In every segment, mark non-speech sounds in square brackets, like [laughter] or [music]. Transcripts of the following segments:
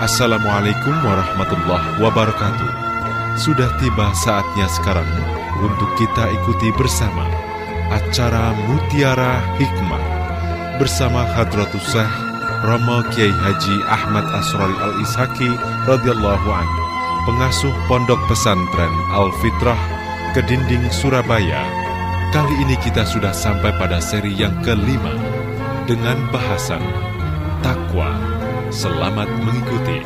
Assalamualaikum warahmatullahi wabarakatuh. Sudah tiba saatnya sekarang untuk kita ikuti bersama acara Mutiara Hikmah bersama Hadratus Syekh Romo Kiai Haji Ahmad Asrori Al Ishaki radhiyallahu an, pengasuh Pondok Pesantren Al Fitrah Kedinding Surabaya. Kali ini kita sudah sampai pada seri yang kelima dengan bahasan takwa Selamat mengikuti.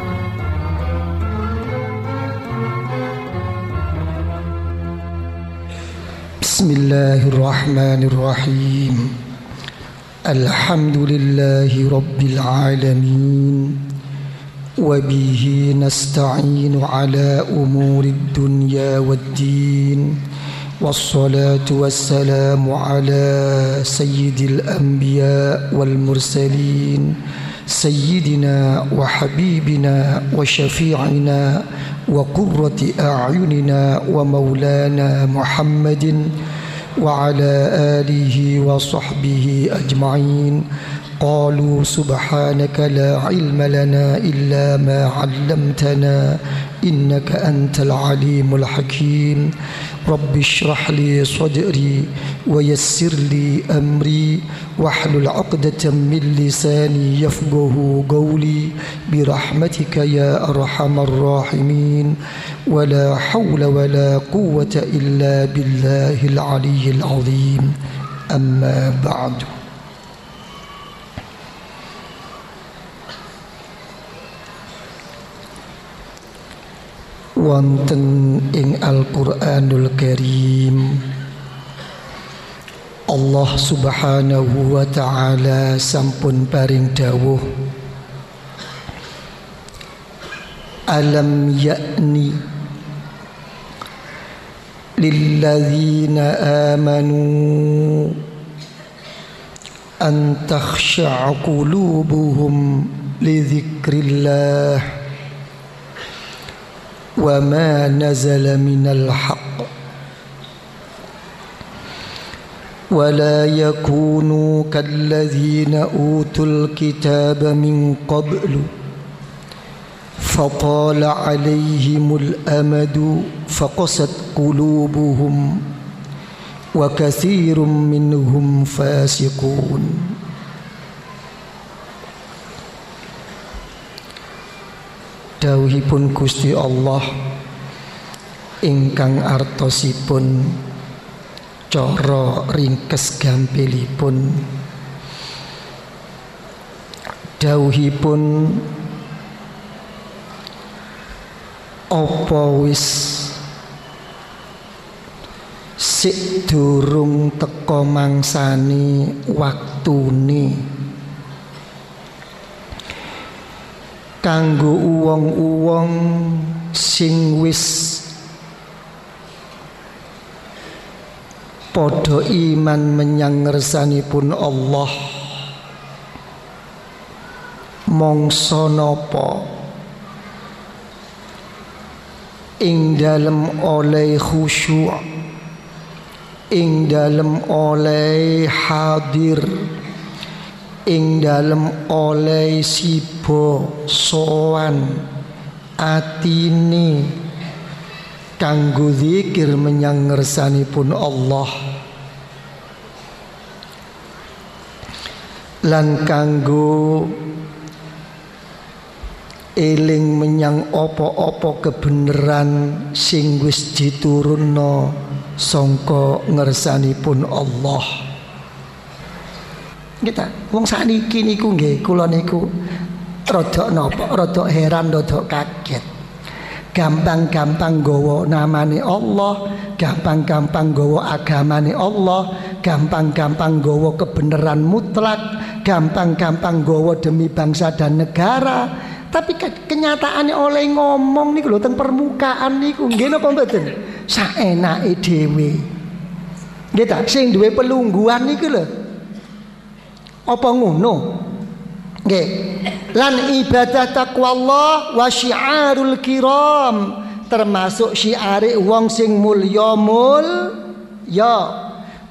Bismillahirrahmanirrahim. Alhamdulillahi rabbil alamin. وبه نستعين على أمور الدنيا والدين والصلاة والسلام على سيد الأنبياء والمرسلين سيدنا وحبيبنا وشفيعنا وقرة أعيننا ومولانا محمد وعلى آله وصحبه أجمعين. قالوا سبحانك لا علم لنا إلا ما علمتنا. إنك أنت العليم الحكيم. رب اشرح لي صدري ويسر لي أمري. واحلل عقدة من لساني يفقه قولي. برحمتك يا أرحم الراحمين. ولا حول ولا قوة إلا بالله العلي العظيم. أما بعد. Wonten ing Al-Qur'anul Karim. Allah Subhanahu wa taala sampun paring dawuh. Alam ya'ni lilladzina amanu an takhsha'a qulubuhum li dzikrillah وما نزل من الحق. ولا يكونوا كالذين أوتوا الكتاب من قبل فطال عليهم الأمد فقست قلوبهم وكثير منهم فاسقون. Dawuhipun Gusti Allah ingkang artosipun cara ringkes gampilipun. Dawuhipun apa wis sik durung teka mangsani waktune kanggo uwong-uwong sing wis padha iman menyang ngersanipun Allah. Mongso napa? Ing dalem oleh khusyuk ing dalem oleh hadir ing dalem oleh sibo sowan atine kanggo zikir menyang ngersanipun Allah. Lan kanggo eling menyang opo-opo kebenaran sing wis diturunno sangka ngersanipun Allah kita wong sakniki niku nggih kula niku napa rada heran rada kaget. Gampang-gampang gowo namane Allah gampang-gampang gowo agamane Allah gampang-gampang gowo kebenaran mutlak gampang-gampang gowo demi bangsa dan negara. Tapi kenyataannya oleh ngomong niku lho teng permukaan niku nggih napa mboten? Saenake dhewe. Nggih ta sing duwe pelungguhan niku lho apa ngono? Nggih. Lan ibadah takwa Allah wa syiarul kiram termasuk syiare wong sing mulya mul ya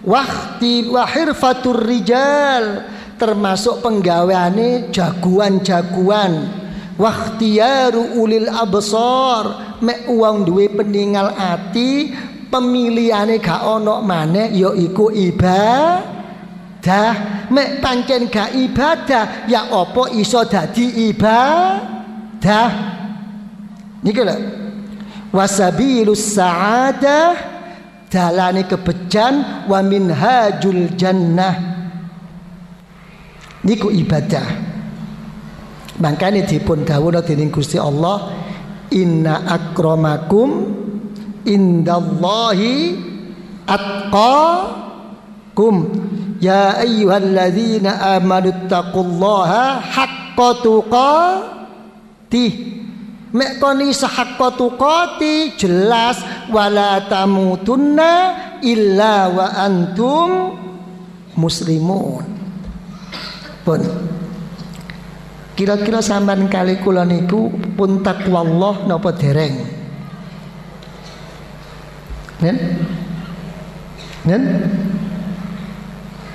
wahti wa hirfatur rijal termasuk penggaweane jagoan-jagoan Wakhtiyaru ulil absar mek wong duwe peninggal ati pemilihane gak ono maneh ya iku ibadah. Mek pancen gak ibadah ya apa iso dadi ibadah? Niku lho. Wasabilus sa'adah dalane kebejan wa minhajul jannah. Niku ibadah. Makanya dipun dawuh dening Gusti Allah, "Inna akramakum indallahi atqakum." Ya ayyuhalladzina amanu taqullaha haqqa tuqatih. Mek koni jelas wala tamutunna illa wa antum muslimun. Pun Kira-kira sampean kali kula niku pun takwallah napa dereng? Nen? Nen?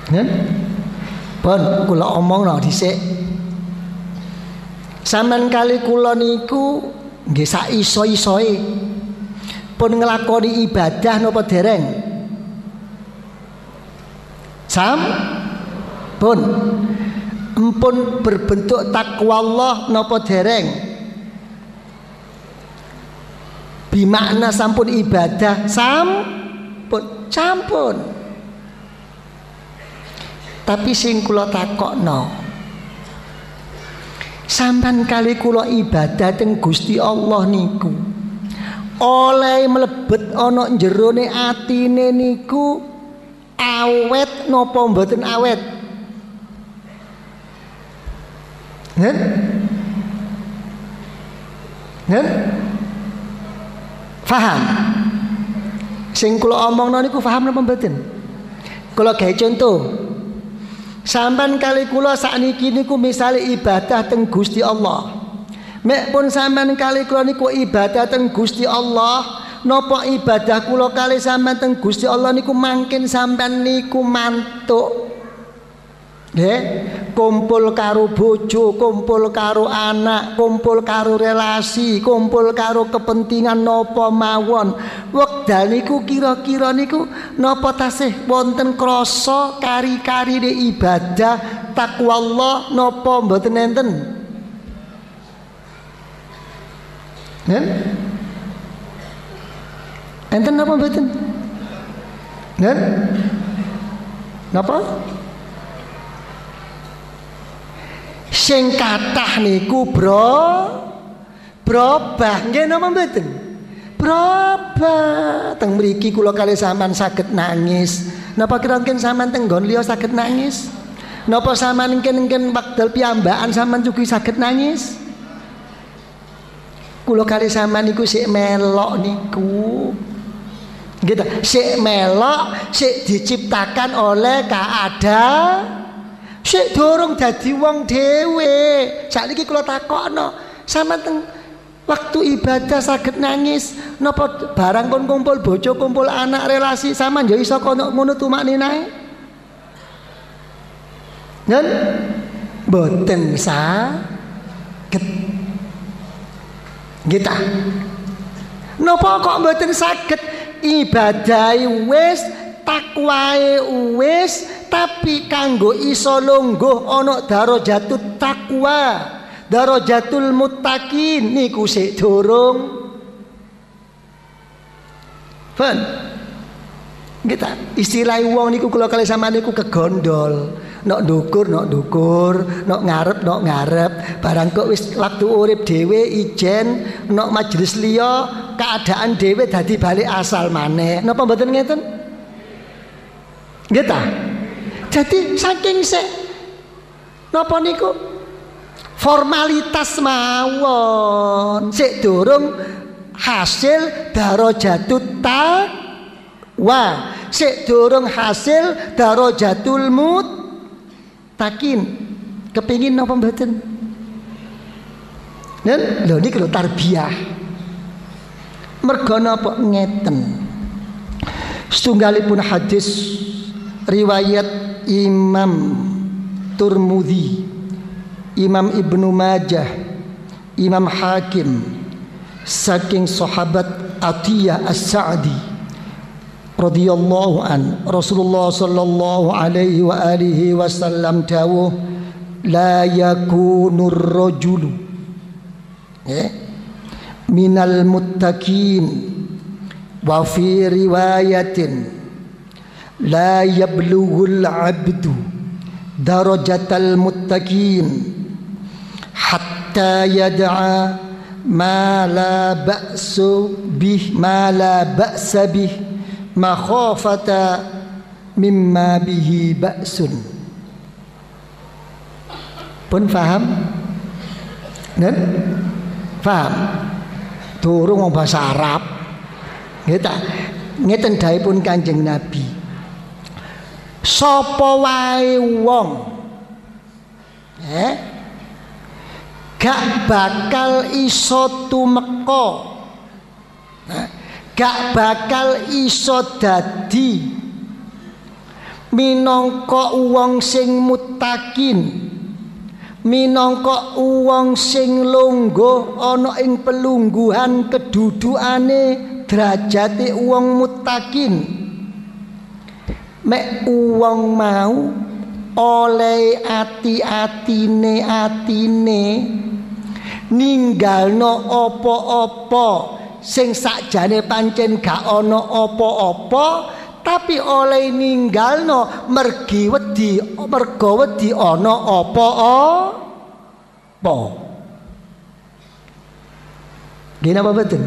Nen? Pun kula omongno dhisik. Sampean kali kula niku nggih sak iso-isoe pun nglakoni ibadah napa dereng? Sam? Pun. Empun berbentuk takwa Allah napa dereng? Bimakna sampun ibadah. Sampun. campun tapi sing kula takokno sampan kali kula ibadah teng Gusti Allah niku oleh mlebet ana jerone atine niku awet napa mboten awet Nen? Nen? Faham? Sing kula omongno niku paham napa mboten? Kula gawe contoh. Sampan kali kula sakniki niku misale ibadah teng Gusti Allah. Mek pun sampean kali kula niku ibadah teng Gusti Allah, napa ibadah kula kali sampean teng Gusti Allah niku mangkin sampean niku mantuk Nggih, kumpul karo bojo, kumpul karo anak, kumpul karo relasi, kumpul karo kepentingan napa mawon. Wekdal niku kira-kira niku napa tasih wonten krasa kari-karine ibadah takwa Allah napa mboten enten? Nen? Enten napa mboten? Nen? Napa? Sing kathah niku bro. Brobah. Nggih napa mboten? Brobah. Teng mriki kula kali sampean saged nangis. Napa kira-kira sampean teng nggon liya saged nangis? Napa sampean engken-engken wekdal piyambakan sampean juga saged nangis? Kula kali sampean niku sik melok niku. Gitu sik melok sik diciptakan oleh keadaan Sik dorong dadi wong dhewe. Saiki kula takokno, sampean waktu ibadah saged nangis napa barang kon kumpul bojo kumpul anak relasi sampean ya iso kono ngono tumakninae? Nen boten saged. Kita. Napa kok mboten saged ibadah wis takwae wis tapi kanggo iso lungguh ana darajatut takwa darajatul muttaqin niku sik durung. Fan kita istilah wong niku kula kali sama niku kegondol. Nok dukur nok dukur nok ngarep nok ngarep. Barang kok wis waktu urip dhewe ijen nok majelis liya keadaan dhewe dadi balik asal maneh. Napa mboten ngeten nggih jadi saking se napa niku? Formalitas mawon. Sik durung hasil darajatut wa sik durung hasil darajatul mut takin kepingin napa mboten? Nen, lho niki lho tarbiyah. Mergo napa ngeten. Setunggalipun hadis riwayat Imam Turmudi Imam Ibnu Majah Imam Hakim saking sahabat Atiyah As-Sa'di radhiyallahu an Rasulullah sallallahu alaihi wa alihi wasallam dawuh la yakunur rajulu. Ya minal muttaqin. Wa fi riwayatin la yablughul abdu darajatal muttaqin hatta yad'a ma la ba'su bih ma la ba'sa bih makhafata mimma bihi ba'sun pun faham? Dan faham? Turung bahasa Arab. Ngeta ngeten pun Kanjeng Nabi sapa wae wong? Eh gak bakal iso tumeka. Gak bakal iso dadi. Minangka wong sing mutakin. Minangka wong sing longgo ana ing pelungguhan kedudukane derajate wong mutakin mek wong mau oleh ati-atine atine ninggalno apa-apa sing sakjane pancen gak ana apa-apa tapi oleh ninggalno mergi wedi mergo wedi ana apa-apa Gini apa betul?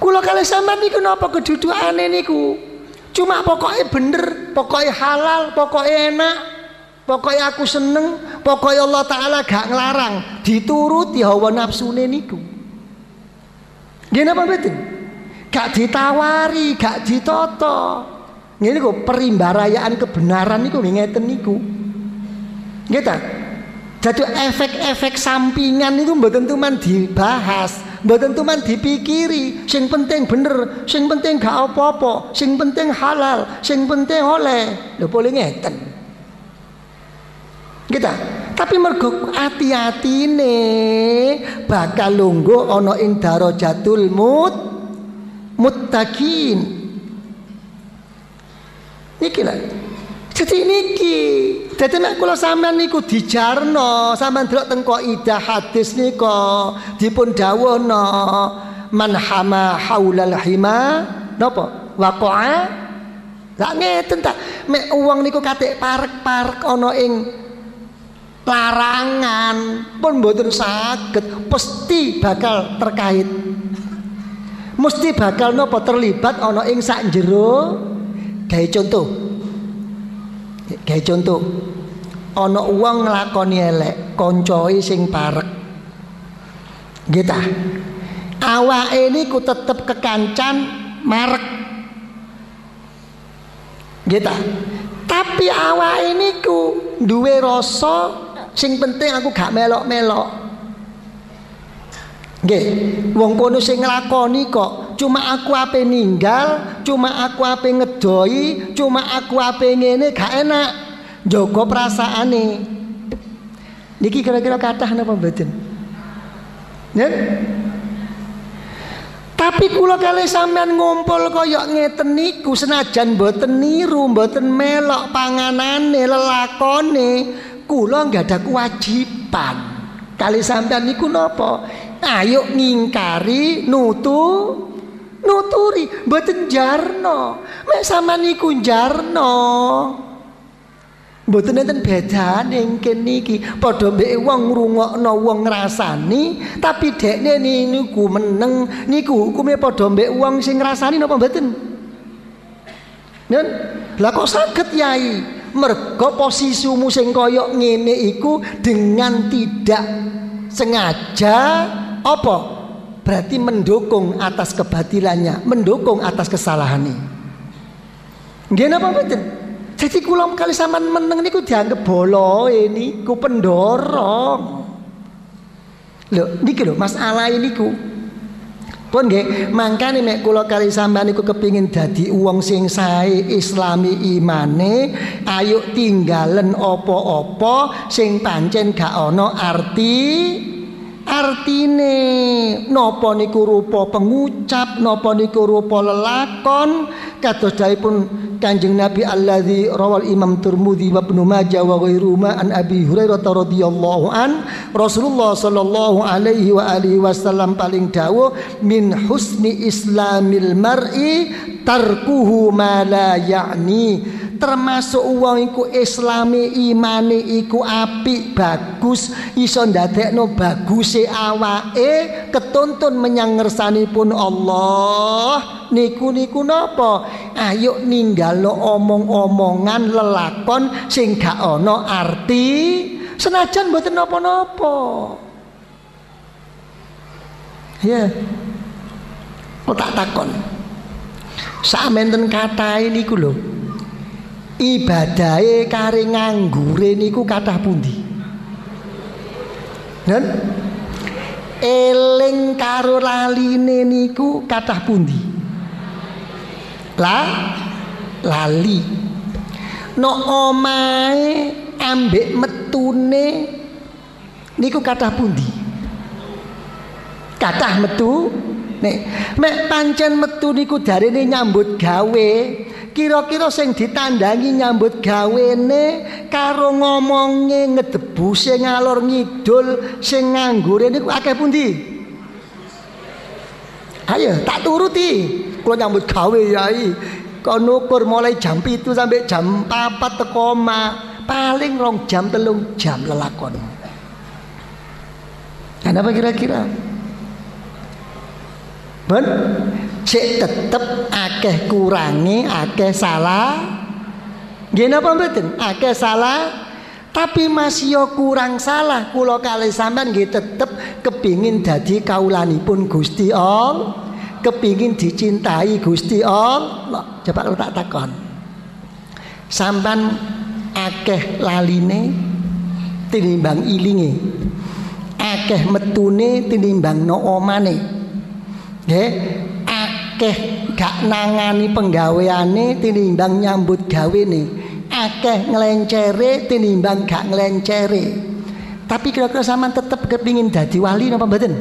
Kula kali sampean niku napa kedudukane niku? Cuma pokoknya bener, pokoknya halal, pokoknya enak, pokoknya aku seneng, pokoknya Allah Ta'ala gak ngelarang, dituruti hawa nafsu niku. Gini apa betul? Gak ditawari, gak ditoto. Ini kok perimbarayaan kebenaran niku ngeten niku. Gitu. Jadi efek-efek sampingan itu tuman dibahas, mboten tuman dipikiri. Sing penting bener, sing penting gak apa-apa, sing penting halal, sing penting oleh. Lho boleh ngeten. Kita. Tapi mergo hati-hatine bakal lungguh ana ing darajatul mut muttaqin. Niki lah. Jadi niki Dadi nek kula sampean niku dijarno, sampean delok teng ida hadis nika dipun dawuhna man hama haulal hima napa waqa'a Lah ngeten ta, mek wong niku katik parek-parek ana ing larangan pun mboten saged pasti bakal terkait. Mesti bakal napa terlibat ana ing sak jero gawe contoh. Gawe contoh. Ana wong nglakoni elek, koncoe sing parek. Nggih ta? Awake niku tetep kekancan marek. Nggih ta? Tapi awake niku duwe rasa sing penting aku gak melok-melok. Nggih, wong kono sing nglakoni kok cuma aku ape ninggal, cuma aku ape ngedoi, cuma aku ape ngene gak enak. Jaga perasaane. Niki kira-kira kathah napa mboten? Ya? Tapi kula kali sampean ngumpul kaya ngeten niku senajan mboten niru, mboten melok panganane, lelakone, kula nggak ada kewajiban. Kali sampean niku napa? Ayo ngingkari, nutu, nuturi, mboten jarno. Mek sampean niku jarno. Mboten enten bedane kene iki. Padha mbek wong ngrungokno wong ngrasani, tapi dekne niku meneng niku hukume padha mbek wong sing ngrasani napa mboten? Nen, lah kok saged yai? Mergo posisimu sing kaya ngene iku dengan tidak sengaja apa? Berarti mendukung atas kebatilannya, mendukung atas kesalahannya. Nggih napa mboten? Jadi kula kali sampean meneng niku dianggap boloe niku pendorong. Lho niki lho masalah niku. Pun nggih, mangkane mek kula kali sampean niku kepingin dadi wong sing sae islami imane, ayo tinggalen apa-apa sing pancen gak ana arti artine napa niku rupa pengucap napa niku rupa lelakon? Kados pun Kanjeng Nabi alladzi rawal Imam Turmudi wa Ibnu Majah wa ghairu an Abi Hurairah radhiyallahu an Rasulullah sallallahu alaihi wa alihi wasallam paling dawuh min husni islamil mar'i tarkuhu ma la ya'ni termasuk uang iku islami imane iku apik bagus. Iso ndadekno baguse awake ketuntun menyang ngersanipun Allah. Niku niku napa? Ayo ninggalo omong-omongan lelakon sing gak ana arti. Senajan mboten napa-napa. Ya. Kok tak takon? Samenten kathah niku lho ibadahe kare nganggure niku kathah pundi? Nen eling karo laline niku kathah pundi? La lali. No omahe ambek metune niku kathah pundi? Kathah metu nek mek pancen metu niku darene nyambut gawe kira-kira sing ditandangi nyambut gawene karo ngomonge ngedebu sing ngalor ngidul sing nganggure niku akeh pundi? Ayo tak turuti. Kula nyambut gawe yai. Kono ukur mulai jam itu sampai jam 4 teko paling rong jam telung jam lelakon. Kenapa kira-kira Ben cek tetep akeh kurangi akeh salah. Gini apa mboten? Akeh salah. Tapi masih yo kurang salah. Kula kali sampean nggih tetep kepingin dadi kaulanipun Gusti Allah kepingin dicintai Gusti Allah coba kalau tak takon. Sampan akeh laline tinimbang ilinge. Akeh metune tinimbang no omane nggih. Akeh gak nangani penggaweane tinimbang nyambut gawene akeh ngelencere tinimbang gak ngelencere tapi kira-kira sama tetep kepingin dadi wali napa mboten?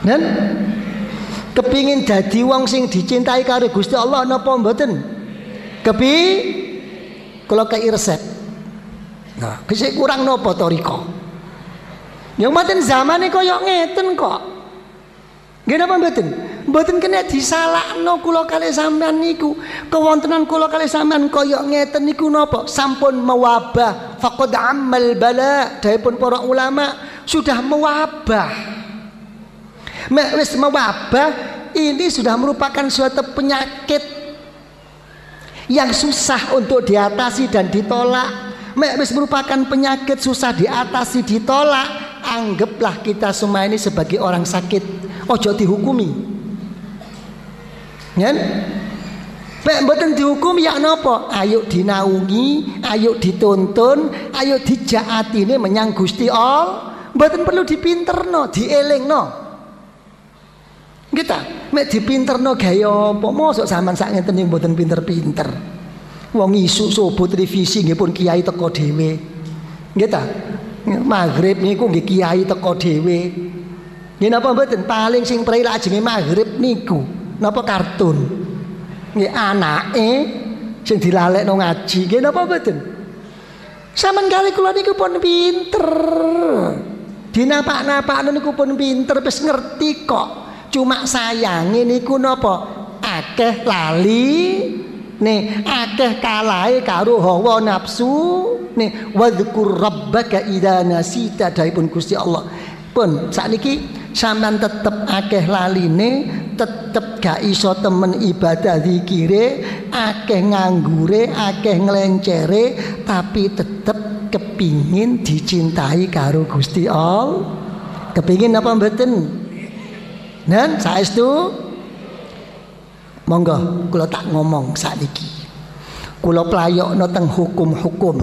Dan kepingin dadi wong sing dicintai karo Gusti Allah napa mboten? Kepi? Kalau kei resep. Nah kisih kurang nopo toriko yang mboten zamane koyok ngeten kok Nggih napa mboten? Mboten kena disalahno kula kali sampean niku. Kewontenan kula kali sampean kaya ngeten niku napa? Sampun mewabah faqad ammal bala. Daipun para ulama sudah mewabah. Wis mewabah ini sudah merupakan suatu penyakit yang susah untuk diatasi dan ditolak. Mek wis merupakan penyakit susah diatasi ditolak. Anggaplah kita semua ini sebagai orang sakit ojo dihukumi kan Nek mboten dihukum ya napa? Ayo dinaungi, ayo dituntun, ayo dijaatine menyang Gusti Allah. Mboten perlu dipinterno, dielingno. Kita mek dipinterno gaya apa? Mosok sampean sak ngeten ning mboten pinter-pinter. Wong isu subuh televisi nggih pun kiai teko dhewe. Nggih ta? Maghrib niku nggih kiai teko dhewe. Nggih napa mboten paling sing prei lajenge maghrib niku napa kartun. Nggih anake sing dilalekno ngaji nggih napa mboten? Saman kali kula niku pun pinter. Dinapak-napak niku pun pinter wis ngerti kok. Cuma sayange niku napa? Akeh lali nih akeh kalahe karo hawa nafsu. Nih wadhkur rabbaka idza nasita. Daipun Gusti Allah. Pun sakniki sampean tetep akeh laline tetep gak iso temen ibadah zikire akeh nganggure akeh nglencere tapi tetep kepingin dicintai karo Gusti Allah kepingin apa mboten? Dan saestu monggo kula tak ngomong sakniki. Kula playokno teng hukum-hukum.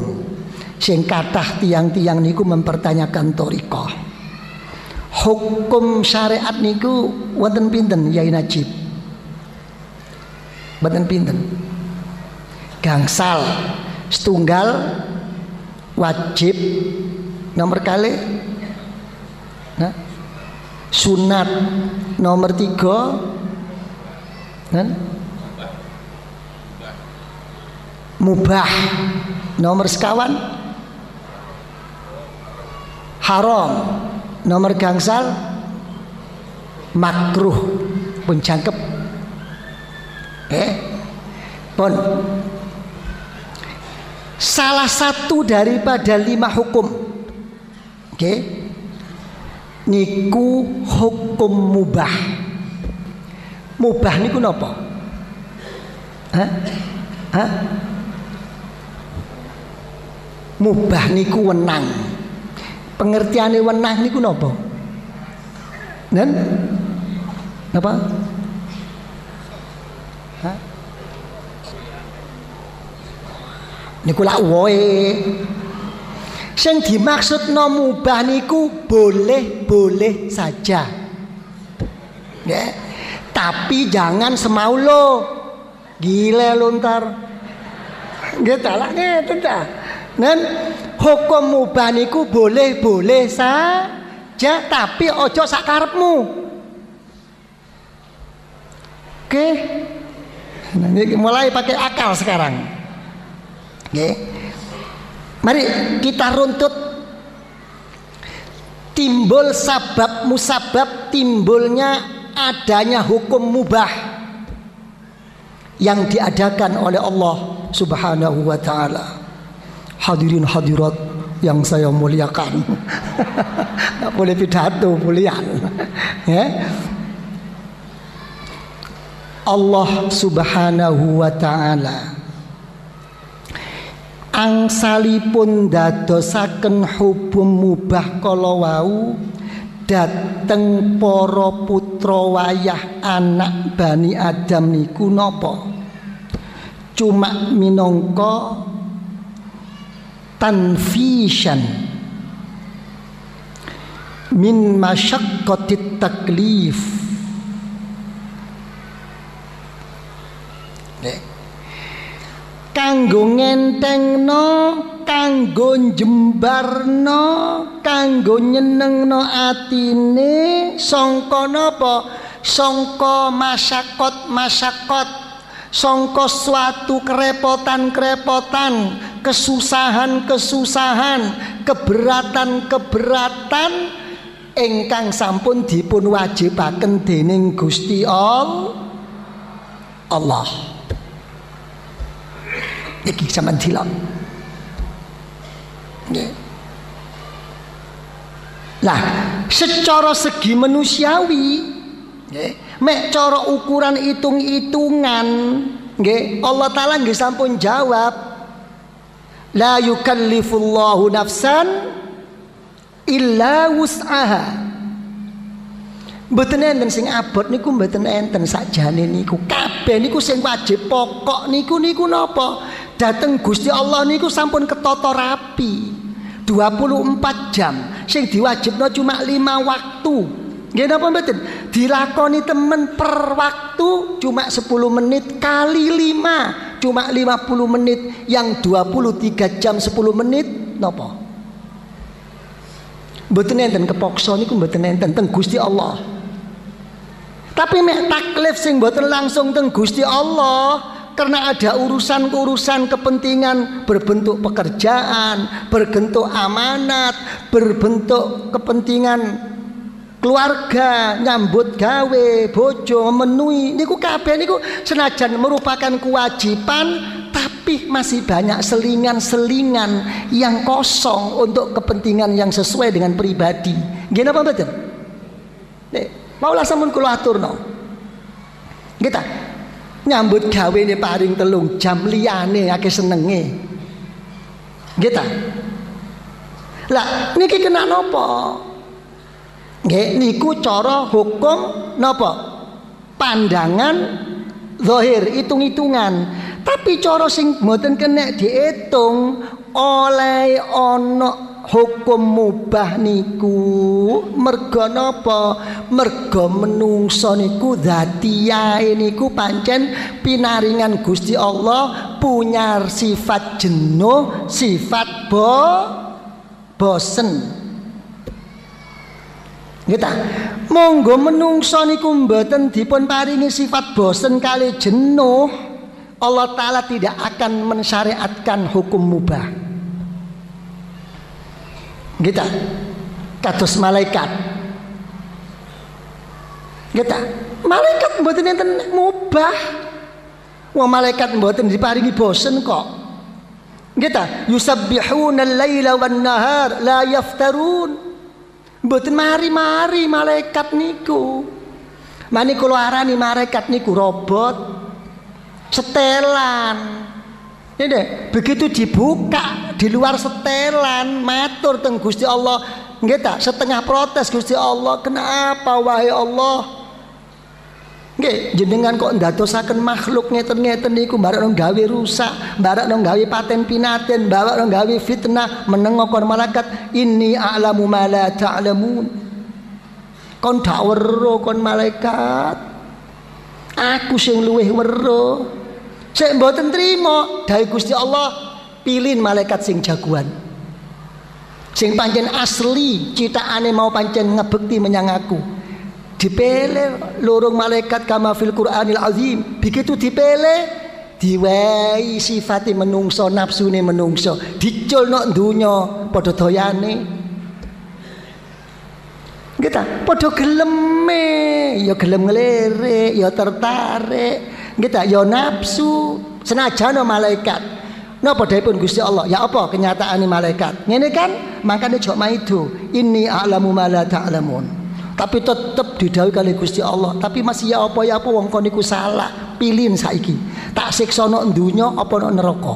Sing kathah tiang-tiang niku mempertanyakan thariqah hukum syariat niku wonten pinten Yai Najib? Wonten pinten? Gangsal setunggal wajib nomor kali? Sunat nomor tiga mubah. Nomor sekawan? Haram. Nomor gangsal? Makruh. Pun jangkep. Eh? Pun. Salah satu daripada lima hukum. Oke? Okay? niku hukum mubah mubah niku napa? Hah? Hah? mubah niku wenang. Pengertiane wenang niku napa? Dan apa Hah? niku lak woe. Sing dimaksud mubah niku boleh-boleh saja. Ya tapi jangan semau lo. Gile lontar gitu lah gitu dah dan hukum mubah niku boleh-boleh saja tapi ojo sakarepmu oke? Nanti mulai pakai akal sekarang. Oke? Mari kita runtut. Timbul sabab musabab timbulnya adanya hukum mubah yang diadakan oleh Allah Subhanahu wa taala. Hadirin hadirat yang saya muliakan. [laughs] Nggak boleh pidato mulian [laughs] ya. Allah subhanahu wa ta'ala. Angsalipun dadosaken hukum mubah kala wau dateng para putra wayah anak Bani Adam niku napa? Cuma minangka tanfishan min masyaqqatit taklif. Kanggo ngentengno kanggo jembarno kanggo nyenengno atine sangka napa? Sangka masyakot-masyakot sangka suatu kerepotan-kerepotan kesusahan-kesusahan keberatan-keberatan ingkang sampun dipun wajibaken dening Gusti Allah. Iki sampean Lah, secara segi manusiawi, nggih, mek cara ukuran hitung-hitungan, nggih, Allah taala nggih sampun jawab, la yukallifullahu nafsan illa wus'aha. Mboten enten sing abot niku mboten enten sakjane niku. Kabeh niku sing wajib pokok niku niku napa? Dateng Gusti Allah niku sampun ketata rapi. 24 jam sing diwajibno cuma 5 waktu. Nggih napa mboten? Dilakoni temen per waktu cuma 10 menit kali 5 cuma 50 menit yang 23 jam 10 menit napa? Mboten enten kepokso niku mboten enten teng Gusti Allah. Tapi mek taklif sing mboten langsung teng Gusti Allah karena ada urusan-urusan kepentingan berbentuk pekerjaan, berbentuk amanat, berbentuk kepentingan keluarga, nyambut gawe, bojo, memenuhi niku kabeh niku senajan merupakan kewajiban tapi masih banyak selingan-selingan yang kosong untuk kepentingan yang sesuai dengan pribadi. Gini apa betul? Nih, maulah sampun kula aturno. Kita nyambut gawe ini paring telung jam liyane akeh senenge. Kita. Lah niki kena nopo? Nggih niku cara hukum nopo? Pandangan zahir hitung-hitungan. Tapi cara sing mboten kena diitung oleh ana hukum mubah niku. Merga napa? Merga menungso niku dzatiyae niku pancen pinaringan Gusti Allah punya sifat jenuh sifat bo bosen. Kita monggo menungso niku mboten dipun paringi sifat bosen kali jenuh Allah taala tidak akan mensyariatkan hukum mubah kita kados malaikat. Kita malaikat mboten enten mubah wong malaikat mboten diparingi bosen kok. Kita yusabbihuna al-laila wan nahar la yaftarun. Mboten mari-mari malaikat niku. Mani kula arani malaikat niku robot. Setelan. Ini begitu dibuka di luar setelan matur teng Gusti Allah nggih setengah protes Gusti Allah kenapa wahai Allah Nggih, jenengan kok ndadosaken makhluk ngeten-ngeten niku nong gawe rusak, nong gawe paten pinaten, nong gawe fitnah, menengo kon malaikat, inni a'lamu ma la ta'lamun. Kon dak weruh kon malaikat. Aku sing luweh weruh. Sik mboten trima dawuh Gusti Allah, pilih malaikat sing jagoan. Sing pancen asli, citaane mau pancen ngebekti menyang aku. Dipele lorong malaikat kama fil Qur'anil azim. Begitu dipele diwehi sifati menungso nafsune menungso. Dicul nok dunya padha doyane. Kita padha geleme. Ya gelem ngelirik ya tertarik. Kita ya nafsu. Senajan malaikat Napa pun Gusti Allah? Ya apa kenyataan malaikat? Ngene kan? Makanya jok maidu. Ini a'lamu ma la tapi tetap didhawuhi kali Gusti Allah tapi masih ya apa ya apa wong kon iku salah pilih saiki tak siksa no apa no neraka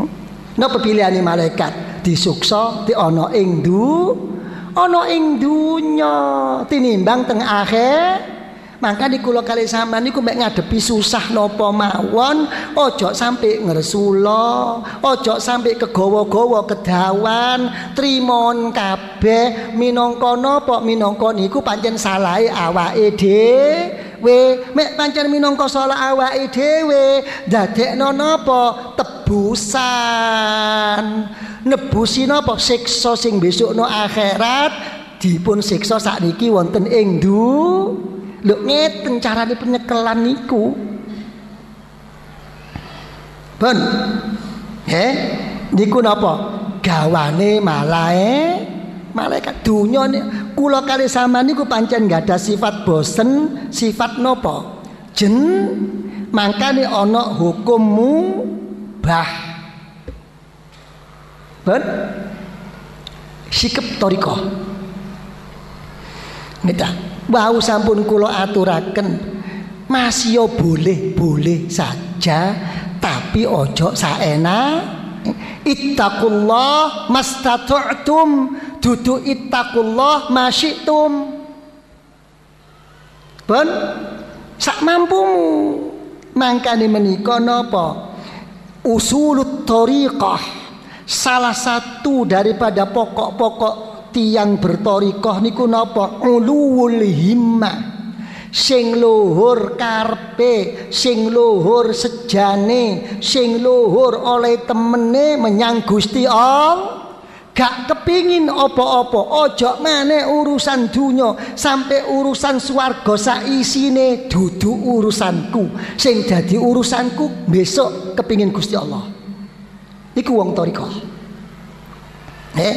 hmm? napa pilihane malaikat disuksa di ana ing du ana ing dunya tinimbang teng akhir maka di kula kali sama niku mek ngadepi susah nopo mawon ojo sampai ngersula ojo sampai kegawa-gawa kedawan trimon kabeh minangka napa minangka niku pancen salahe awake dhewe. Mek pancen minangka salah awake dhewe dadekno napa? Tebusan. Nebusi napa? Siksa sing besok no akhirat dipun siksa sakniki wonten ing du Lho ngeten carane penyekelan niku. Ben. He? Niku napa? Gawane malae malaikat dunya kula kali sama niku pancen nggak ada sifat bosen, sifat nopo? Jen mangkane ana hukummu bah. Ben sikep toriko. Nita Wau sampun kula aturaken. Masih boleh boleh saja tapi ojo saena. Ittaqullah mastata'tum dudu ittaqullah masyitum pun sak mampumu. Mangkane menika napa? Usulut tariqah salah satu daripada pokok-pokok tiang bertorikoh niku napa? Uluwul himmah sing luhur karpe sing luhur sejane sing luhur oleh temene menyang Gusti Allah gak kepingin opo-opo ojo mana urusan dunya sampai urusan swarga saisine dudu urusanku. Sing jadi urusanku besok kepingin Gusti Allah. Iku wong torikoh Eh,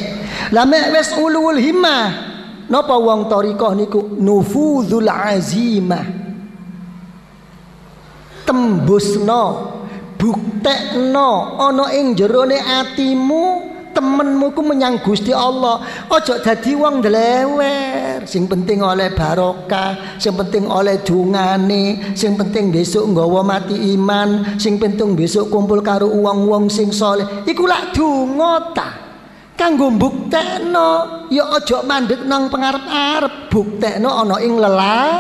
lah mek wis ulul himmah. Napa wong thariqah niku nufuzul azimah. Tembusno, buktekno ana ing jerone atimu temenmu ku menyang Gusti Allah. Ojo dadi wong dlewer. Sing penting oleh barokah, sing penting oleh dungane, sing penting besok nggawa mati iman, sing penting besok kumpul karo wong-wong sing soleh. Iku lak donga kanggo mbuktekno ya aja mandek nang pengarep-arep. Buktekno ana ing lelah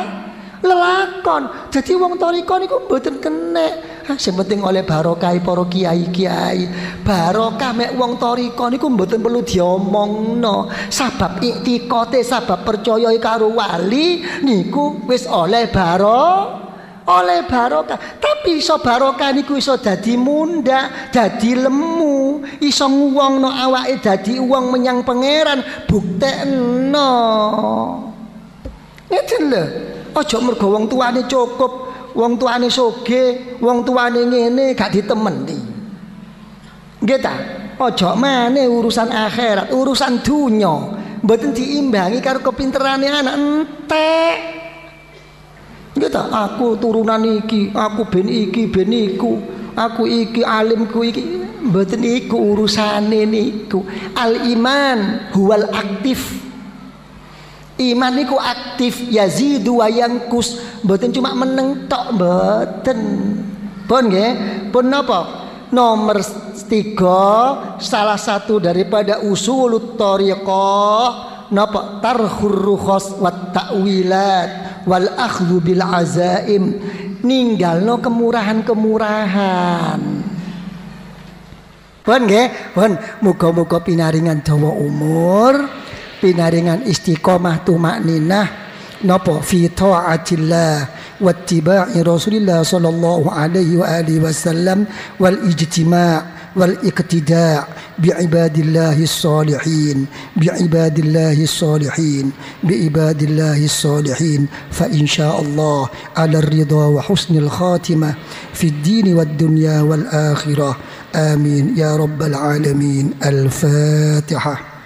lelakon. Jadi wong toriko niku mboten kenek sing penting oleh barokah para kiai-kiai. Barokah mek wong toriko niku mboten perlu diomongno. Sabab iktikote sabab percaya karo wali niku wis oleh baro oleh barokah tapi iso barokah niku iso dadi munda dadi lemu. Iso nguwongno awake dadi uang menyang pangeran buktekno ngeten lho. Aja mergo wong tuane cukup wong tuane soge wong tuane ngene gak ditemeni. Nggih ta? Aja maneh urusan akhirat urusan dunya mboten diimbangi karo kepinterane anak entek Gitu, aku turunan iki, aku ben iki, ben iku, aku iki alimku iki. Mboten iku urusane niku. Al iman huwal aktif. Iman niku aktif yazidu wa yangkus. Mboten cuma meneng tok mboten. Pun nggih? Pun napa? Nomor tiga salah satu daripada usul tariqah napa tarhur wat ta'wilat wal akhdhu bil azaim. Ninggalno kemurahan-kemurahan. Pun nggih, pun. Muga-muga pinaringan dawa umur, pinaringan istiqomah tumakninah napa fi taatillah wattiba'i Rasulillah sallallahu alaihi wa alihi wasallam wal ijtima' والاقتداء بعباد الله الصالحين بعباد الله الصالحين بعباد الله الصالحين. فإن شاء الله على الرضا وحسن الخاتمة في الدين والدنيا والآخرة. آمين. يا رب العالمين. الفاتحة.